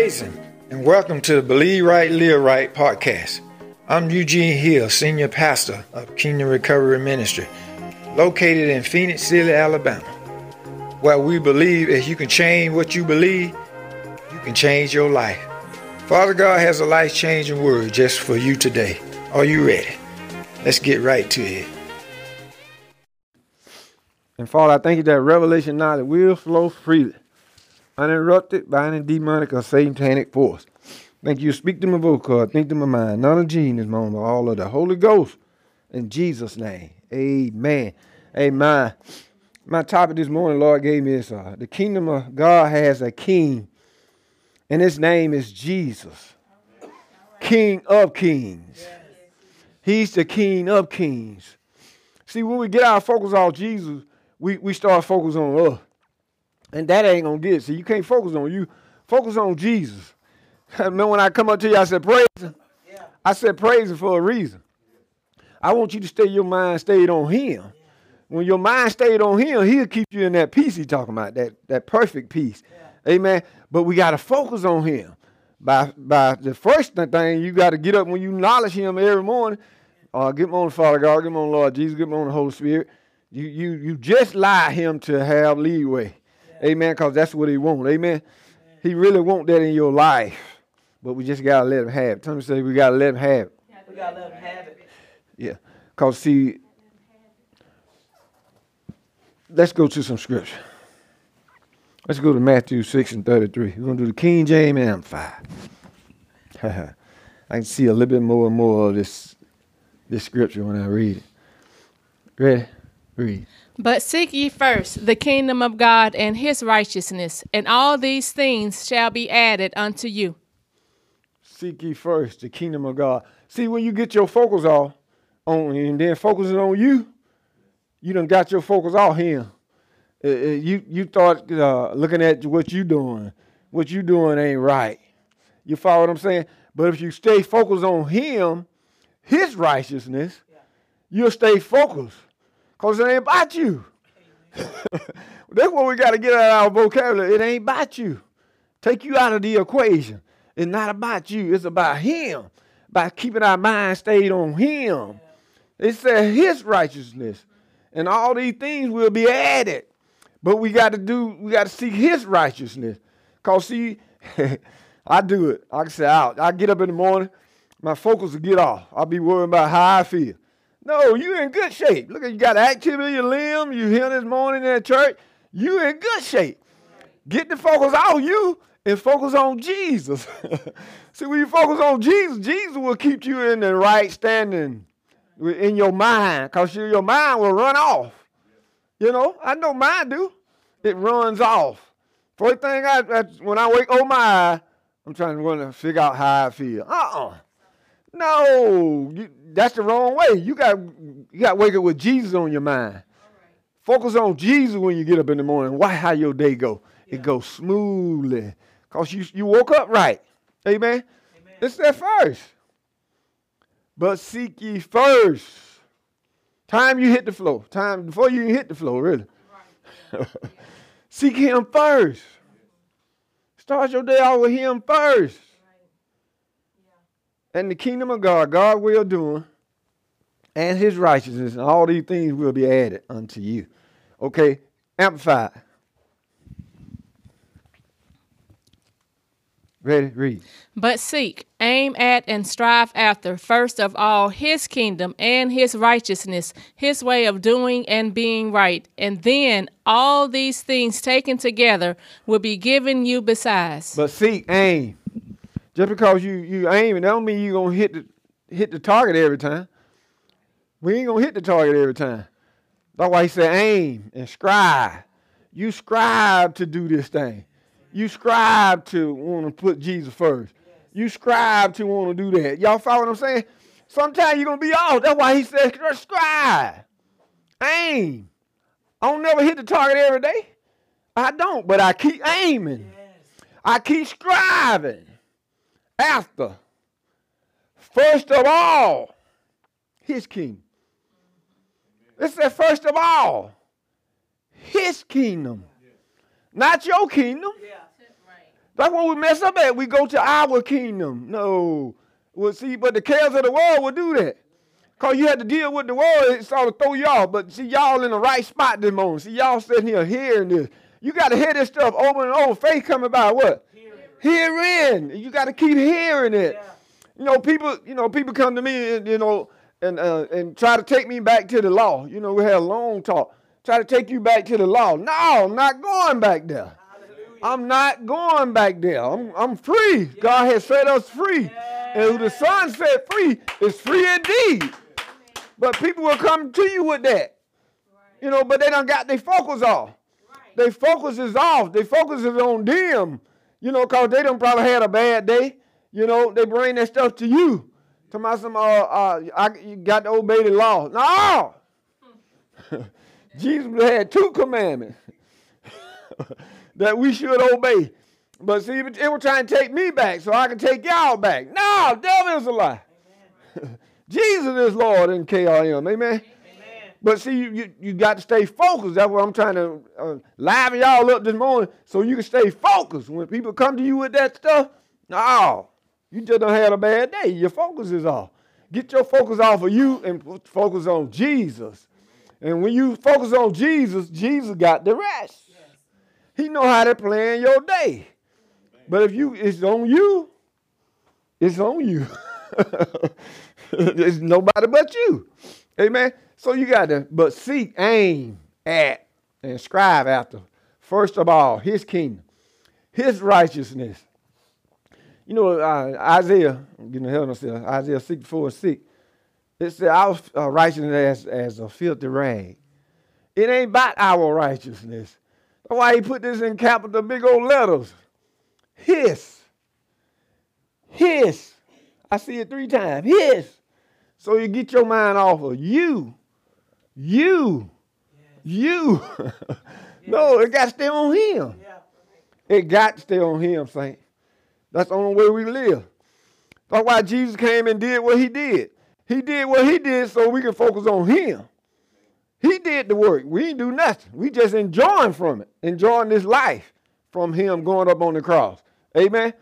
praise Him, and welcome to the Believe Right, Live Right podcast. I'm Eugene Hill, Senior Pastor of Kingdom Recovery Ministry, located in Phenix City, Alabama, where we believe if you can change what you believe, you can change your life. Father God has a life changing word just for you today. Are you ready? Let's get right to it. And Father, I thank you that revelation knowledge will flow freely, uninterrupted by any demonic or satanic force. Thank you. Speak to my vocal, think to my mind, Not a genius, moment, but all of the Holy Ghost. In Jesus' name. Amen. Amen. My topic this morning, Lord gave me is uh, the kingdom of God has a king, and his name is Jesus. King of kings. He's the king of kings. See, when we get our focus on Jesus, we, we start focus on us. And that ain't gonna get it. See, you can't focus on you. Focus on Jesus. Remember when I come up to you, I said praise him? Yeah. I said praise him for a reason. I want you to stay your mind stayed on him. When your mind stayed on him, he'll keep you in that peace he's talking about, that, that perfect peace. Yeah. Amen. But we got to focus on him. By by the first thing, you got to get up when you acknowledge him every morning. Uh, get him on the Father God, get him on the Lord Jesus, get him on the Holy Spirit. You you you just lie him to have leeway. Amen. Because that's what he wants. Amen. He really want that in your life. But we just gotta let him have it. Tell me say we gotta let him have it. We gotta let him have it. Yeah. Cause see, let's go to some scripture. Let's go to Matthew 6 and 33. We're gonna do the King James Amplified. I can see a little bit more and more of this this scripture when I read it. Ready? Read. But seek ye first the kingdom of God and his righteousness, and all these things shall be added unto you. Seek ye first the kingdom of God. See, when you get your focus off on and then focusing on you, you done got your focus off him. Uh, uh, you you thought uh, looking at what you doing, what you doing ain't right. You follow what I'm saying? But if you stay focused on him, his righteousness, yeah. you'll stay focused. Because it ain't about you. That's what we got to get out of our vocabulary. It ain't about you. Take you out of the equation. It's not about you. It's about him. By keeping our mind stayed on him. It said his righteousness. And all these things will be added. But we got to do, we got to seek his righteousness. Because see, I do it. I say out. I get up in the morning, my focus will get off. I'll be worrying about how I feel. No, you in good shape. Look at you got activity in your limb. You here this morning in church. You in good shape. Get the focus off you and focus on Jesus. See, when you focus on Jesus, Jesus will keep you in the right standing in your mind, because your mind will run off. You know, I know mine do. It runs off. First thing I, I when I wake, oh my, eye, I'm trying to figure out how I feel. Uh-uh. No, you, that's the wrong way. You got you got to wake up with Jesus on your mind. Right. Focus on Jesus when you get up in the morning. Why how your day go? Yeah. It goes smoothly because you you woke up right. Amen. Amen. It's that first. But seek ye first. Time you hit the floor. Time before you hit the floor, really. Right. seek Him first. Start your day out with Him first and the kingdom of God, God will do, and his righteousness, and all these things will be added unto you. Okay, amplify. Ready, read. But seek, aim at, and strive after, first of all, his kingdom and his righteousness, his way of doing and being right. And then all these things taken together will be given you besides. But seek, aim. Just because you you aiming, that don't mean you're gonna hit the hit the target every time. We ain't gonna hit the target every time. That's why he said aim and scribe. You scribe to do this thing. You scribe to want to put Jesus first. You scribe to want to do that. Y'all follow what I'm saying? Sometimes you're gonna be off. That's why he said scribe. Aim. I don't never hit the target every day. I don't, but I keep aiming. I keep scribing after, first of all, his kingdom. It said, first of all, his kingdom. Not your kingdom. That's what we mess up at. We go to our kingdom. No. Well, see, but the cares of the world will do that. Because you had to deal with the world, it sort of throw y'all. But see, y'all in the right spot this moment. See, y'all sitting here hearing this. You got to hear this stuff over and over. Faith coming by what? Hearing. You got to keep hearing it. Yeah. You know, people. You know, people come to me, and, you know, and uh, and try to take me back to the law. You know, we had a long talk. Try to take you back to the law. No, I'm not going back there. I'm not going back there. I'm, I'm free. God has set us free. And who the Son set free is free indeed. But people will come to you with that. You know, but they don't got their focus off. Their focus is off. Their focus is on them. You know, because they don't probably had a bad day. You know, they bring that stuff to you. To my some, uh, uh, I, you got to obey the law. No! Jesus had two commandments that we should obey. But see, it was trying to take me back so I can take y'all back. No, devil is a lie. Jesus is Lord in KRM. Amen. Amen. But see, you, you, you, got to stay focused. That's what I'm trying to uh, liven y'all up this morning so you can stay focused. When people come to you with that stuff, no, you just don't have a bad day. Your focus is off. Get your focus off of you and focus on Jesus. And when you focus on Jesus, Jesus got the rest. He know how to plan your day. But if you it's on you, it's on you. it's nobody but you. Amen. So you got to but seek, aim at, and strive after. First of all, his kingdom, his righteousness. You know, uh, Isaiah, getting ahead of myself, Isaiah 64 and 6. It said, Our uh, righteousness as, as a filthy rag. It ain't about our righteousness. That's why he put this in capital big old letters. His. His. I see it three times. His. So you get your mind off of you. You. You. no, it got to stay on him. It got to stay on him, Saint. That's the only way we live. That's why Jesus came and did what he did. He did what he did so we can focus on him. He did the work. We didn't do nothing. We just enjoying from it, enjoying this life from him going up on the cross. Amen.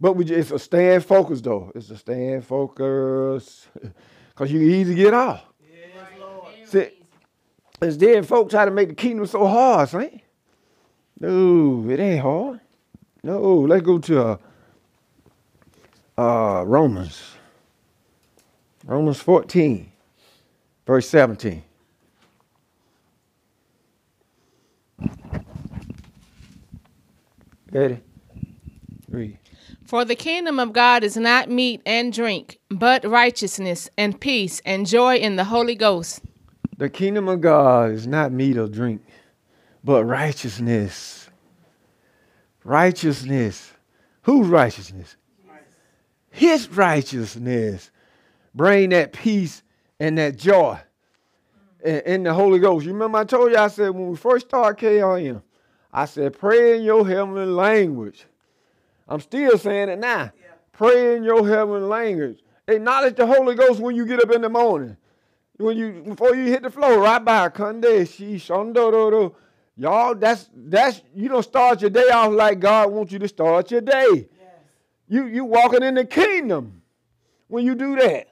But we just, it's a stand focus though. It's a stand focus. Because you can easily get off. See, it's then folks try to make the kingdom so hard, see? No, it ain't hard. No, let's go to uh, uh, Romans. Romans 14, verse 17. Ready? Read. For the kingdom of God is not meat and drink, but righteousness and peace and joy in the Holy Ghost. The kingdom of God is not meat or drink, but righteousness. Righteousness. Whose righteousness? His righteousness bring that peace and that joy in, the Holy Ghost. You remember I told you, I said when we first started KRM, I said, pray in your heavenly language. I'm still saying it now. Yeah. Pray in your heavenly language. Acknowledge the Holy Ghost when you get up in the morning. When you before you hit the floor, right by Kande, she shondoro. Y'all, that's that's you don't start your day off like God wants you to start your day. Yes. You you walking in the kingdom when you do that.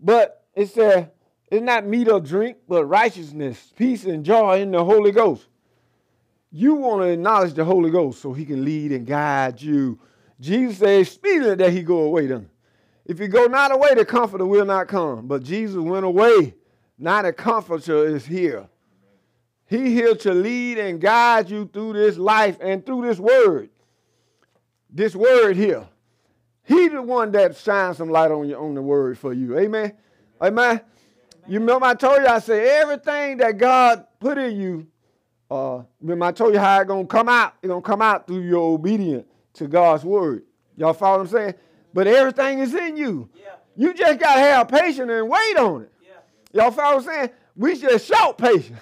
But it said, it's not meat or drink, but righteousness, peace, and joy in the Holy Ghost. You want to acknowledge the Holy Ghost so he can lead and guide you. Jesus says, speedily that he go away then. If you go not away, the comforter will not come. But Jesus went away. Now the comforter is here. He here to lead and guide you through this life and through this word. This word here. He the one that shines some light on you on the word for you. Amen. Amen. Amen. You remember I told you I said everything that God put in you. Uh, remember I told you how it's gonna come out. It's gonna come out through your obedience to God's word. Y'all follow what I'm saying? But everything is in you. Yeah. You just gotta have patience and wait on it. Yeah. Y'all follow what I'm saying? We should shout patience.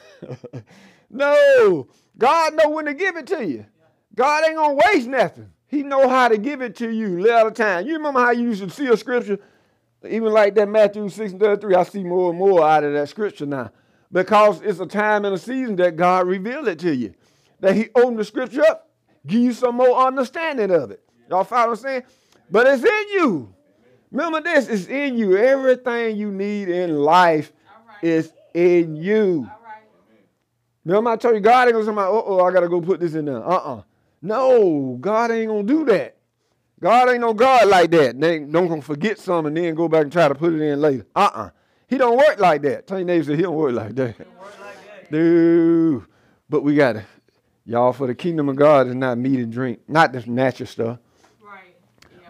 no, God know when to give it to you. God ain't gonna waste nothing. He know how to give it to you little time. You remember how you used to see a scripture? Even like that Matthew 6 and 33, I see more and more out of that scripture now. Because it's a time and a season that God revealed it to you. That he opened the scripture up, give you some more understanding of it. Y'all follow what I'm saying? But it's in you. Remember this, it's in you. Everything you need in life is in you. Remember I told you God ain't gonna say, oh, I gotta go put this in there. Uh-uh. No, God ain't gonna do that. God ain't no God like that. They don't gonna forget something and then go back and try to put it in later. Uh-uh. He don't work like that. Tell your neighbor he don't work like that. Dude. But we gotta, y'all, for the kingdom of God is not meat and drink, not the natural stuff.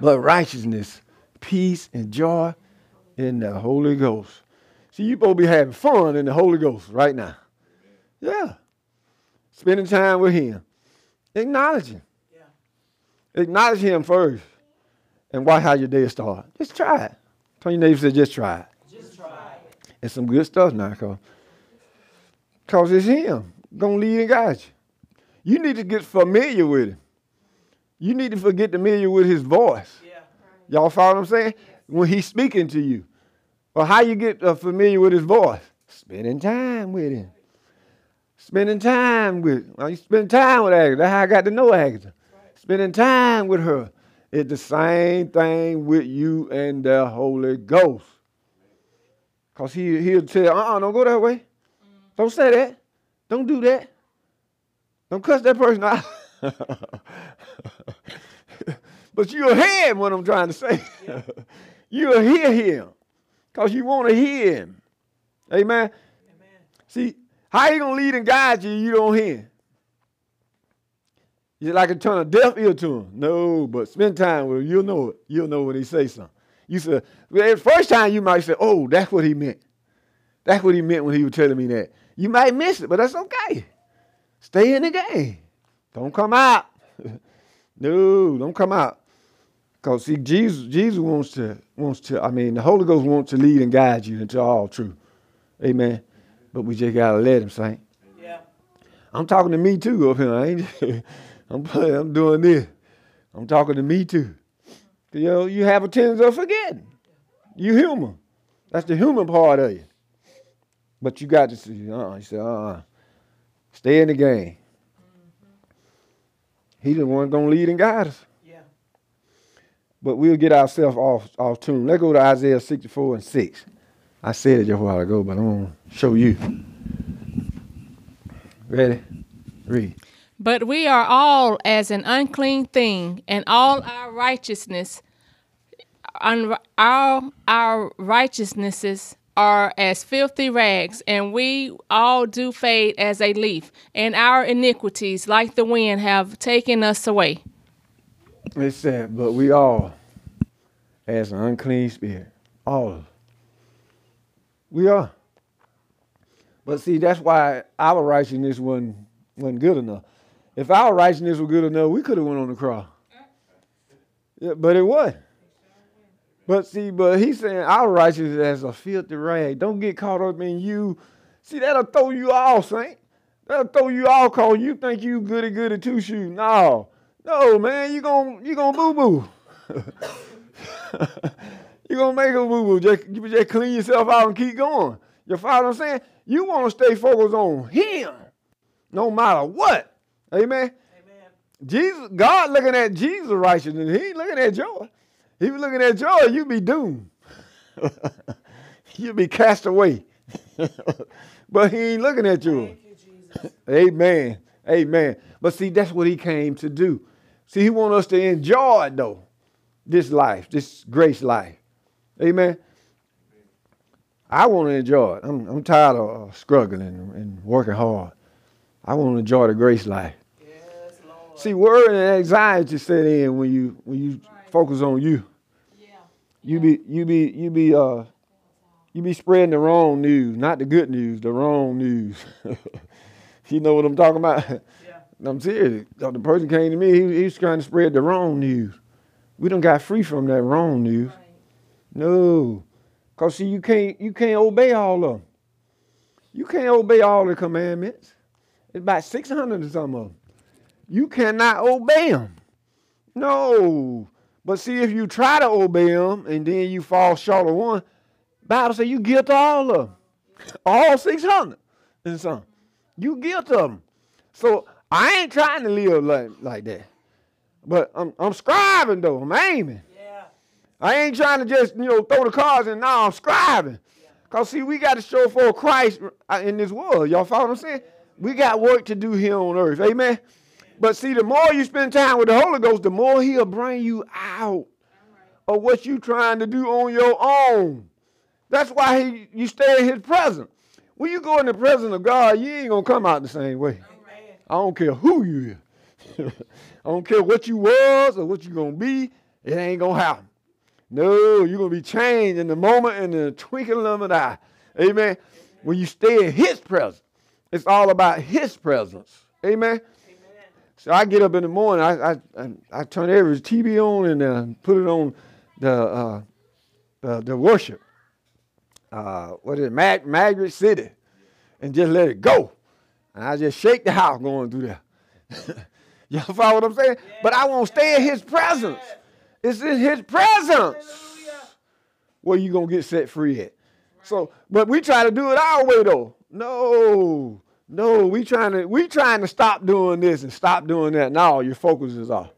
But righteousness, peace, and joy in the Holy Ghost. See, you both be having fun in the Holy Ghost right now. Yeah. Spending time with him. Acknowledge him. Yeah. Acknowledge him first. And watch how your day start. Just try it. Tell your neighbor, say, just try it. Just try it. It's some good stuff now, cause, cause it's him. Gonna lead and guide you. You need to get familiar with him. You need to get familiar with his voice. Yeah. Y'all follow what I'm saying? When he's speaking to you. Well, how you get uh, familiar with his voice? Spending time with him. Spending time with, well, you spend time with Agatha. That's how I got to know Agatha. Right. Spending time with her. It's the same thing with you and the Holy Ghost. Because he, he'll tell, uh-uh, don't go that way. Mm. Don't say that. Don't do that. Don't cuss that person out. but you'll hear him what I'm trying to say. Yeah. you'll hear him. Because you want to hear him. Amen. Amen. See, how you gonna lead and guide you? You don't hear. You like to turn a deaf ear to him. No, but spend time with him. You'll know it. You'll know when he say something. You said well, the first time you might say, "Oh, that's what he meant." That's what he meant when he was telling me that. You might miss it, but that's okay. Stay in the game. Don't come out. no, don't come out. Because see, Jesus, Jesus wants to wants to. I mean, the Holy Ghost wants to lead and guide you into all truth. Amen. But we just gotta let him, saint. Yeah. I'm talking to me too up here. I ain't. I'm I'm doing this. I'm talking to me too. You know, you have a tendency of forgetting. You human. That's the human part of you. But you got to see. Uh. Uh-uh. He said, uh. Uh-uh. Stay in the game. He's the one gonna lead and guide us. Yeah. But we'll get ourselves off off tune. Let's go to Isaiah 64 and 6. I said it just a while ago, but I'm going to show you. Ready? Read. But we are all as an unclean thing, and all our righteousness, un, our, our righteousnesses are as filthy rags, and we all do fade as a leaf, and our iniquities, like the wind, have taken us away. It said, but we all, as an unclean spirit, all we are. But see, that's why our righteousness wasn't, wasn't good enough. If our righteousness was good enough, we could have went on the cross. Yeah, but it wasn't. But see, but he's saying our righteousness as a filthy rag. Don't get caught up in you. See, that'll throw you off, Saint. That'll throw you off cause you think you goody goody two shoes. No. No, man, you gonna you gonna boo boo. You're gonna make a boo boo. Just, you just clean yourself out and keep going. You follow what I'm saying? You want to stay focused on Him, no matter what. Amen. Amen. Jesus, God looking at Jesus' righteousness. He ain't looking at joy. He was looking at joy, you be doomed. you be cast away. but he ain't looking at you. you Amen. Amen. But see, that's what he came to do. See, he want us to enjoy it though this life, this grace life. Amen. I want to enjoy it. I'm, I'm tired of uh, struggling and working hard. I want to enjoy the grace life. Yes, Lord. See, worry and anxiety set in when you when you right. Focus on you. You be you be you be uh you be spreading the wrong news, not the good news, the wrong news. you know what I'm talking about? Yeah. I'm serious. The person came to me, he, he was trying to spread the wrong news. We don't got free from that wrong news. Right. No. Because see, you can't you can't obey all of them. You can't obey all the commandments. It's about 600 or some of them. You cannot obey them. No. But see, if you try to obey them and then you fall short of one, Bible says you guilty all of them. All 600 and some. You guilty of them. So I ain't trying to live like, like that. But I'm, I'm scribing though. I'm aiming. Yeah. I ain't trying to just, you know, throw the cards and Now I'm scribing. Because, see, we got to show for Christ uh, in this world. Y'all follow what I'm saying? We got work to do here on earth. Amen? But see, the more you spend time with the Holy Ghost, the more he'll bring you out of what you're trying to do on your own. That's why he, you stay in his presence. When you go in the presence of God, you ain't going to come out the same way. I don't care who you is. I don't care what you was or what you going to be. It ain't going to happen. No, you're going to be changed in the moment in the twinkling of an eye. Amen. When you stay in his presence, it's all about his presence. Amen. So I get up in the morning, I, I, I, I turn every TV on and uh, put it on the, uh, the, the worship. Uh, what is it, Mag- Maverick City, and just let it go. And I just shake the house going through there. Y'all follow what I'm saying? But I won't stay in his presence. It's in his presence where you gonna get set free at. So, but we try to do it our way though. No, no, we trying to we trying to stop doing this and stop doing that. Now your focus is off.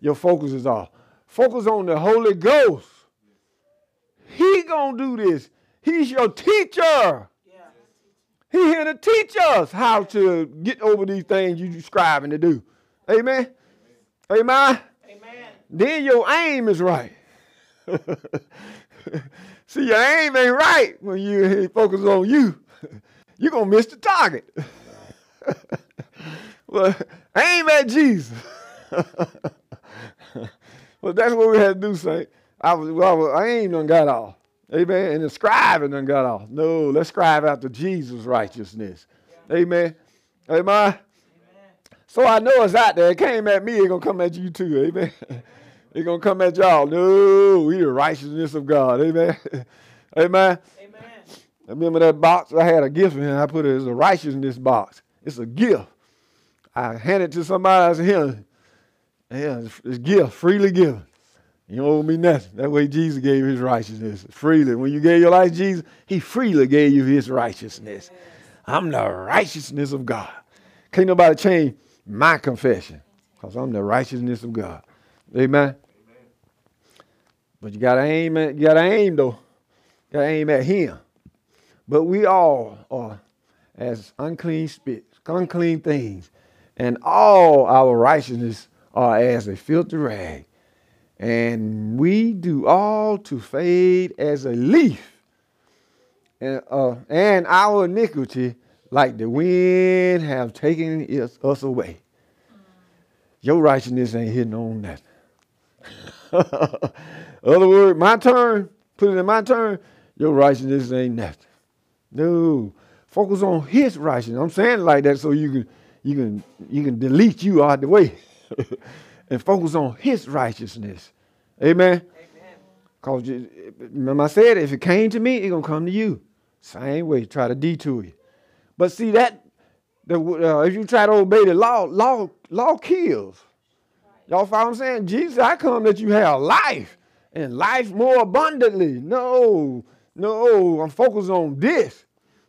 Your focus is off. Focus on the Holy Ghost. He gonna do this. He's your teacher. He here to teach us how to get over these things you striving to do. Amen. Amen. Amen. Then your aim is right. See, your aim ain't right when you focus on you. You're to miss the target. well, aim at Jesus. well, that's what we had to do, Saint. I was, well, I ain't done got off. Amen. And the scribing done got off. No, let's scribe after Jesus' righteousness. Amen. Amen. So I know it's out there. It came at me, it's gonna come at you too. Amen. It's gonna come at y'all. No, we the righteousness of God. Amen. Amen. Amen. Remember that box. I had a gift in. I put it as a righteousness box. It's a gift. I hand it to somebody. I said, "Here, yeah, it's, gift, freely given. You owe me nothing." That way, Jesus gave His righteousness freely. When you gave your life, to Jesus, He freely gave you His righteousness. I'm the righteousness of God. Can't nobody change my confession because I'm the righteousness of God. Amen. But you gotta aim at you gotta aim though. You gotta aim at him. But we all are as unclean spirits, unclean things, and all our righteousness are as a filthy rag. And we do all to fade as a leaf. And, uh, and our iniquity, like the wind, have taken us, us away. Your righteousness ain't hitting on nothing. Other word, my turn, put it in my turn, your righteousness ain't nothing. No. Focus on his righteousness. I'm saying it like that so you can you can you can delete you out the way. and focus on his righteousness. Amen. Because remember I said if it came to me, it's gonna come to you. Same way, try to detour you. But see that the, uh, if you try to obey the law, law law kills. Y'all follow what I'm saying? Jesus, I come that you have life and life more abundantly. No, no, I'm focused on this.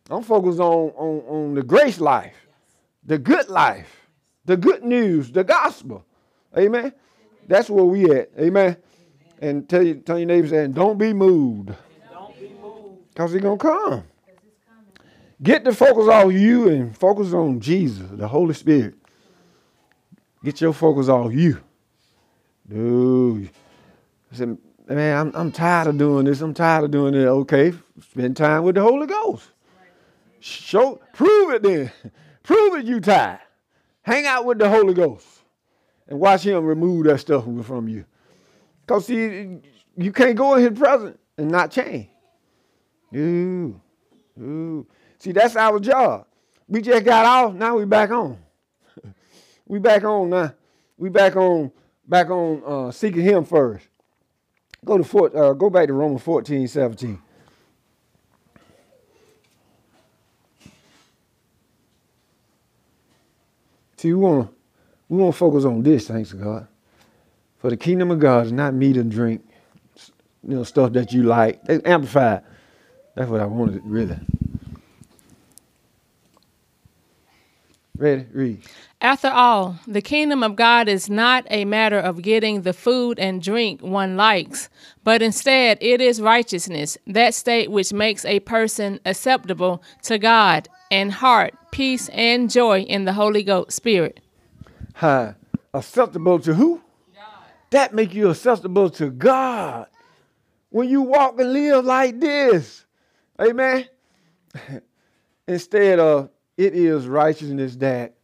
I'm focused on, on, on the grace life, the good life, the good news, the gospel. Amen. That's where we at. Amen. And tell, you, tell your neighbors, and don't be moved. Don't be moved. Because he's going to come. Get the focus off you and focus on Jesus, the Holy Spirit. Get your focus off you. Dude. Man, I'm, I'm tired of doing this. I'm tired of doing it. Okay, spend time with the Holy Ghost. Show, prove it then. prove it you tired. Hang out with the Holy Ghost and watch him remove that stuff from you. Because see, you can't go in his presence and not change. Ooh, ooh. See, that's our job. We just got off, now we back on. we back on now. We back on, back on uh, seeking him first. Go to four, uh, go back to Romans 14, 17. See, we want to we want to focus on this, thanks to God. For the kingdom of God is not meat and drink, you know, stuff that you like. Amplified. That's what I wanted, really. Ready? Read. After all, the kingdom of God is not a matter of getting the food and drink one likes, but instead it is righteousness, that state which makes a person acceptable to God, and heart, peace, and joy in the Holy Ghost Spirit. Hi. Acceptable to who? That make you acceptable to God. When you walk and live like this, amen. Instead of it is righteousness that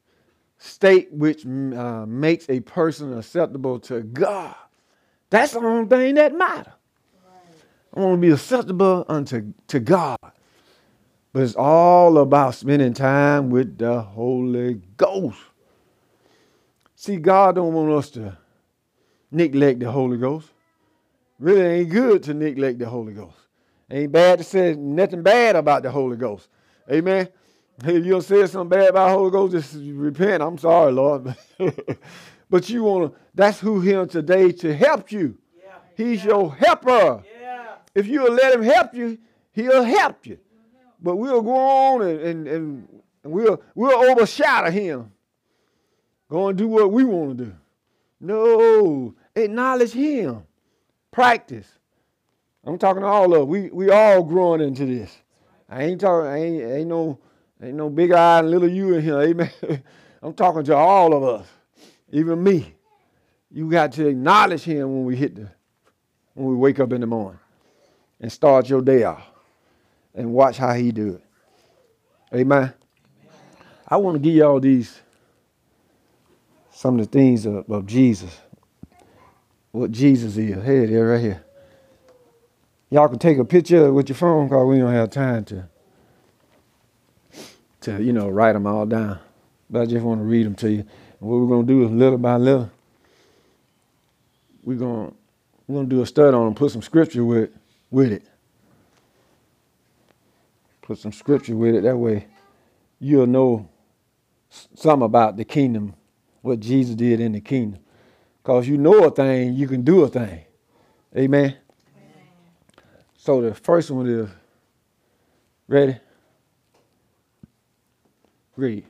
state which uh, makes a person acceptable to God. That's the only thing that matter. I want to be acceptable unto to God. But it's all about spending time with the Holy Ghost. See, God don't want us to neglect the Holy Ghost. Really ain't good to neglect the Holy Ghost. Ain't bad to say nothing bad about the Holy Ghost. Amen. If you say something bad about Holy Ghost, just repent. I'm sorry, Lord. but you want to, that's who here today to help you. Yeah. He's yeah. your helper. Yeah. If you'll let him help you, he'll help you. Mm-hmm. But we'll go on and, and, and we'll, we'll overshadow him. Go and do what we want to do. No, acknowledge him. Practice. I'm talking to all of us. we we all growing into this. I ain't talking, I ain't, ain't no Ain't no big eye and little you in here, amen. I'm talking to all of us, even me. You got to acknowledge him when we hit the when we wake up in the morning and start your day off and watch how he do it. Amen. I want to give y'all these some of the things of, of Jesus. What Jesus is. Hey, there right here. Y'all can take a picture with your phone because we don't have time to to, you know, write them all down. But I just want to read them to you. And what we're going to do is little by little, we're going we're going to do a study on them, put some scripture with, with it. Put some scripture with it. That way you'll know something about the kingdom, what Jesus did in the kingdom. Because you know a thing, you can do a thing. Amen. Amen. So the first one is ready? Read.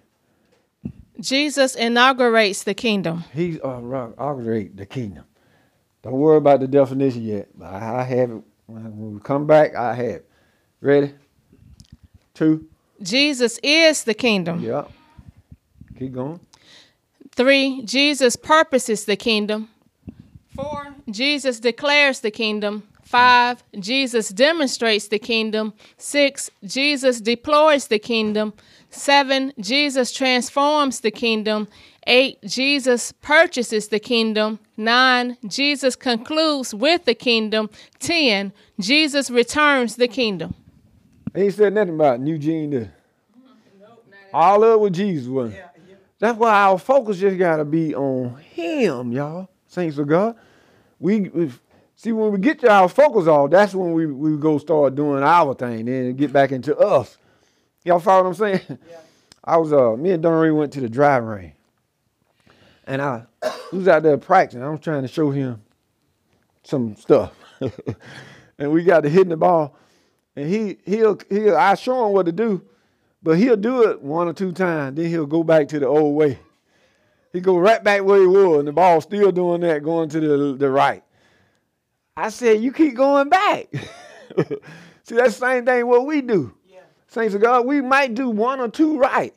Jesus inaugurates the kingdom. He uh, inaugurates the kingdom. Don't worry about the definition yet, but I have it. When we come back, I have it. Ready? Two. Jesus is the kingdom. Yep. Keep going. Three. Jesus purposes the kingdom. Four. Jesus declares the kingdom. Five. Jesus demonstrates the kingdom. Six. Jesus deploys the kingdom. Seven, Jesus transforms the kingdom. Eight, Jesus purchases the kingdom. Nine, Jesus concludes with the kingdom. Ten, Jesus returns the kingdom. He said nothing about Eugene there. All it with Jesus was. Yeah, yeah. That's why our focus just gotta be on Him, y'all. Saints of God. We, we see when we get to our focus off, that's when we, we go start doing our thing, then get back into us. Y'all follow what I'm saying? Yeah. I was uh me and Donnery went to the driving range. And I was out there practicing. I was trying to show him some stuff. and we got to hitting the ball. And he he'll he'll I show him what to do, but he'll do it one or two times, then he'll go back to the old way. He go right back where he was, and the ball still doing that, going to the, the right. I said, you keep going back. See, that's the same thing what we do. Saints of God, we might do one or two right.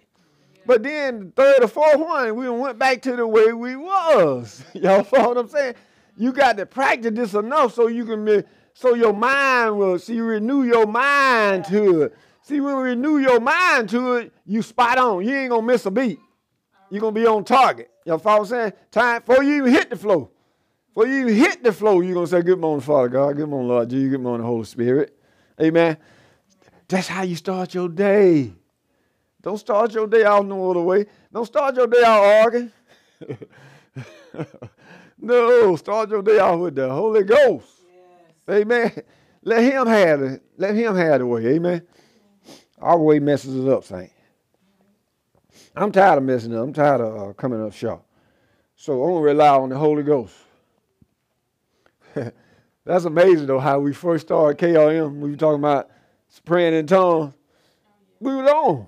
But then the third or fourth one, we went back to the way we was. Y'all follow what I'm saying? You got to practice this enough so you can be, so your mind will see renew your mind to it. See, when you renew your mind to it, you spot on. You ain't gonna miss a beat. You're gonna be on target. Y'all follow what I'm saying? Time before you even hit the flow. Before you even hit the flow, you're gonna say, Good morning, Father God, good morning, Lord Jesus, good morning, Holy Spirit. Amen. That's how you start your day. Don't start your day out no other way. Don't start your day out arguing. no, start your day out with the Holy Ghost. Yes. Amen. Let him have it. Let him have the way. Amen. Our way messes us up, Saint. I'm tired of messing up. I'm tired of uh, coming up short. So I'm gonna rely on the Holy Ghost. That's amazing though how we first started KRM. We were talking about praying in tongues, we was on.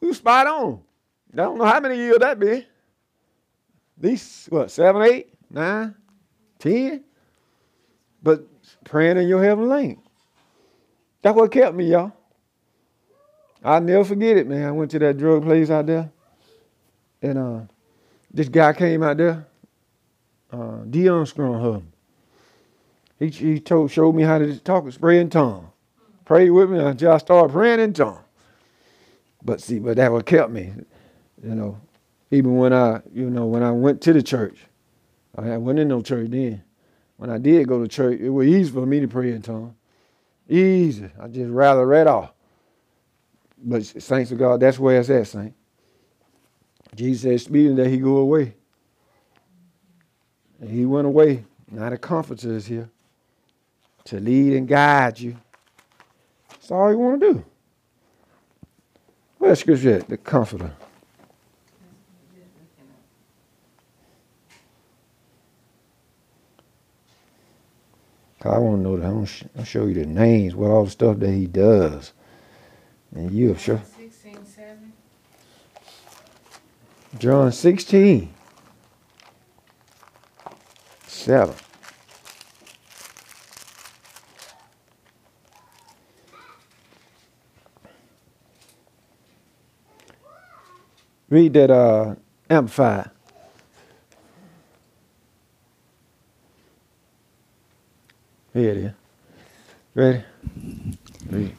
We was spot on. I don't know how many years that be. These what seven, eight, nine, ten. But praying in your heavenly language. That's what kept me, y'all. I'll never forget it, man. I went to that drug place out there, and uh, this guy came out there. Uh, Dion Strong He he told showed me how to talk, spray in tongue. Pray with me until I just started praying in tongue. But see, but that what kept me, you know. Even when I, you know, when I went to the church, I went in no church then. When I did go to church, it was easy for me to pray in tongue. Easy. I just rather read off. But thanks to God, that's where it's at, saint. Jesus said, speeding that he go away. And he went away. Now the comforter is here to lead and guide you. That's all you want to do. Where's scripture? The comforter. I want to know that. I'm going to show you the names, what all the stuff that he does. And you sure. 16, 7. John 16. 7. Read that uh, Amplified. Here it is. Ready? Read.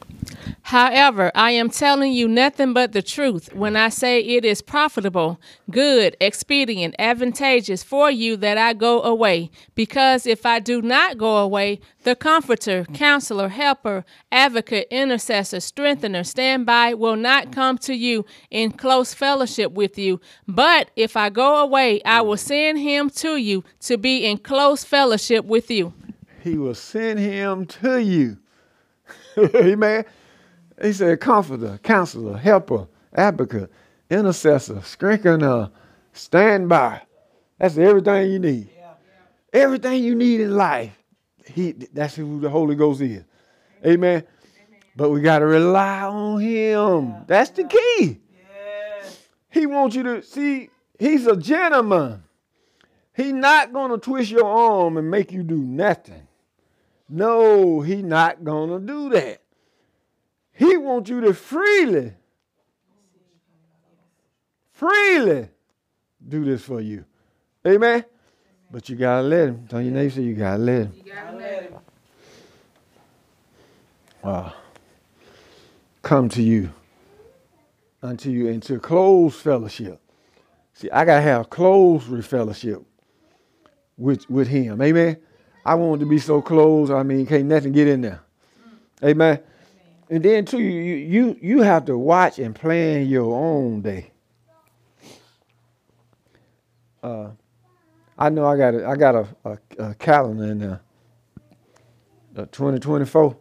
However, I am telling you nothing but the truth when I say it is profitable, good, expedient, advantageous for you that I go away. Because if I do not go away, the Comforter, Counselor, Helper, Advocate, Intercessor, Strengthener, Standby will not come to you in close fellowship with you. But if I go away, I will send him to you to be in close fellowship with you. He will send him to you. Amen. He said, comforter, counselor, helper, advocate, intercessor, strengthener, standby. That's everything you need. Yeah. Everything you need in life. He, that's who the Holy Ghost is. Amen. Amen. But we got to rely on Him. Yeah. That's the key. He wants you to see, He's a gentleman. He's not going to twist your arm and make you do nothing. No, He's not going to do that. He wants you to freely, freely do this for you. Amen. But you gotta let him. Tell your neighbor, you gotta let him. You gotta let him. Wow. Come to you, unto you into close fellowship. See, I gotta have close fellowship with with him. Amen. I want to be so close. I mean, can't nothing get in there. Amen. And then too, you you you have to watch and plan your own day. Uh, I know I got a, I got a, a, a calendar in there. Uh, 2024.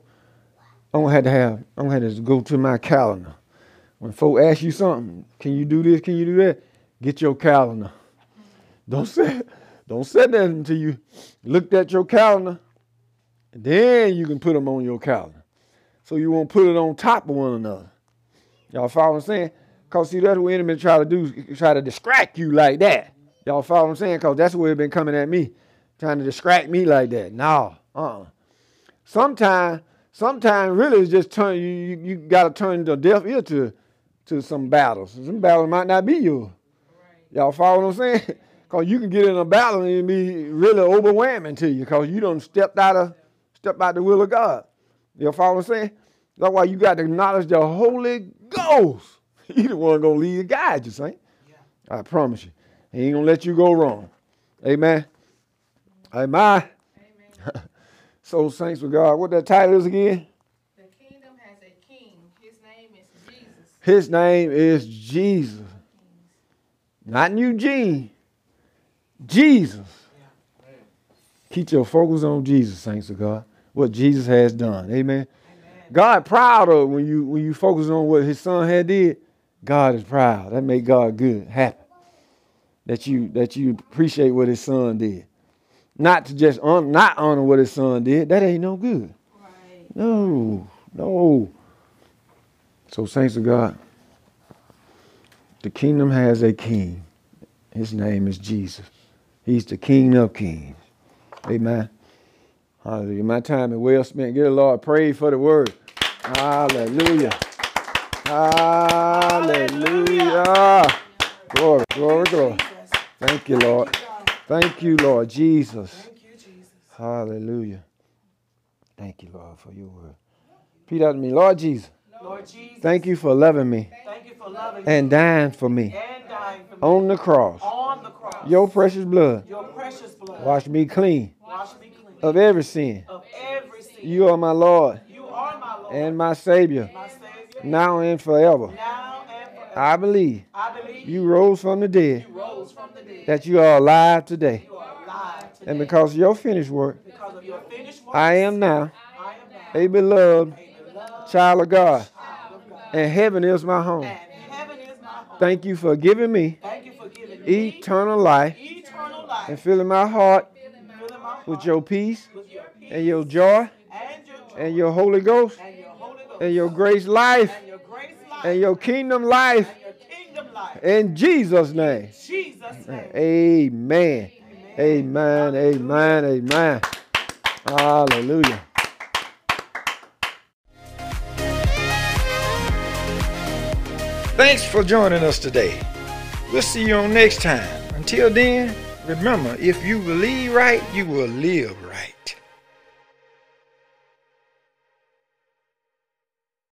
I'm gonna have to have I'm gonna have to go to my calendar. When folk ask you something, can you do this? Can you do that? Get your calendar. Don't say don't say that until you looked at your calendar. Then you can put them on your calendar so you won't put it on top of one another. Y'all follow what I'm saying? Because see, that's what enemy try to do, try to distract you like that. Y'all follow what I'm saying? Because that's where it been coming at me, trying to distract me like that. No, uh-uh. Sometimes, sometimes really it's just turn you, you, you gotta turn the deaf ear to to some battles. Some battles might not be. Right. Y'all follow what I'm saying? Because you can get in a battle and it be really overwhelming to you because you don't stepped out of step out the will of God. You follow what I'm saying? That's why you got to acknowledge the Holy Ghost. He the one gonna lead and guide you, saint. Yeah. I promise you. He ain't gonna let you go wrong. Amen. Amen. Amen. so saints with God. What that title is again? The kingdom has a king. His name is Jesus. His name is Jesus. Not Eugene. Jesus. Yeah. Keep your focus on Jesus, saints of God what Jesus has done. Amen. Amen. God proud of when you when you focus on what his son had did. God is proud. That make God good, happy. That you that you appreciate what his son did. Not to just un, not honor what his son did. That ain't no good. Right. No, no. So saints of God, The kingdom has a king. His name is Jesus. He's the King of kings. Amen. Hallelujah. My time is well spent. Get a Lord praise for the word. Hallelujah. Hallelujah. Glory, glory, glory. Thank you, Lord. Thank you, Lord Jesus. Hallelujah. Thank you, Lord, for your word. Repeat out to me, Lord Jesus. Lord Jesus, Thank you for loving me thank you for loving me. and dying for me me and dying for me on the cross. on the cross. Your precious blood Your precious blood wash me clean wash me clean of every sin. of every sin. You are my Lord You are my Lord, and my Savior my Savior, now and forever. now and forever. I believe I believe you rose from the dead, you rose from the dead. that you are alive today. You are alive today. And because of your finished work, because of your finished work, I am now I am now a beloved a beloved child of God, child of God. and heaven is my home. And heaven is my home. Thank you for giving me Thank you for giving me eternal life eternal life, and filling my heart filling my heart with your peace and your joy and your Holy Ghost and your grace life and your kingdom life in. Jesus' name. Amen. Amen. Amen. Amen. Hallelujah. Thanks for joining us today. We'll see you on next time. Until then, remember if you believe right, you will live right.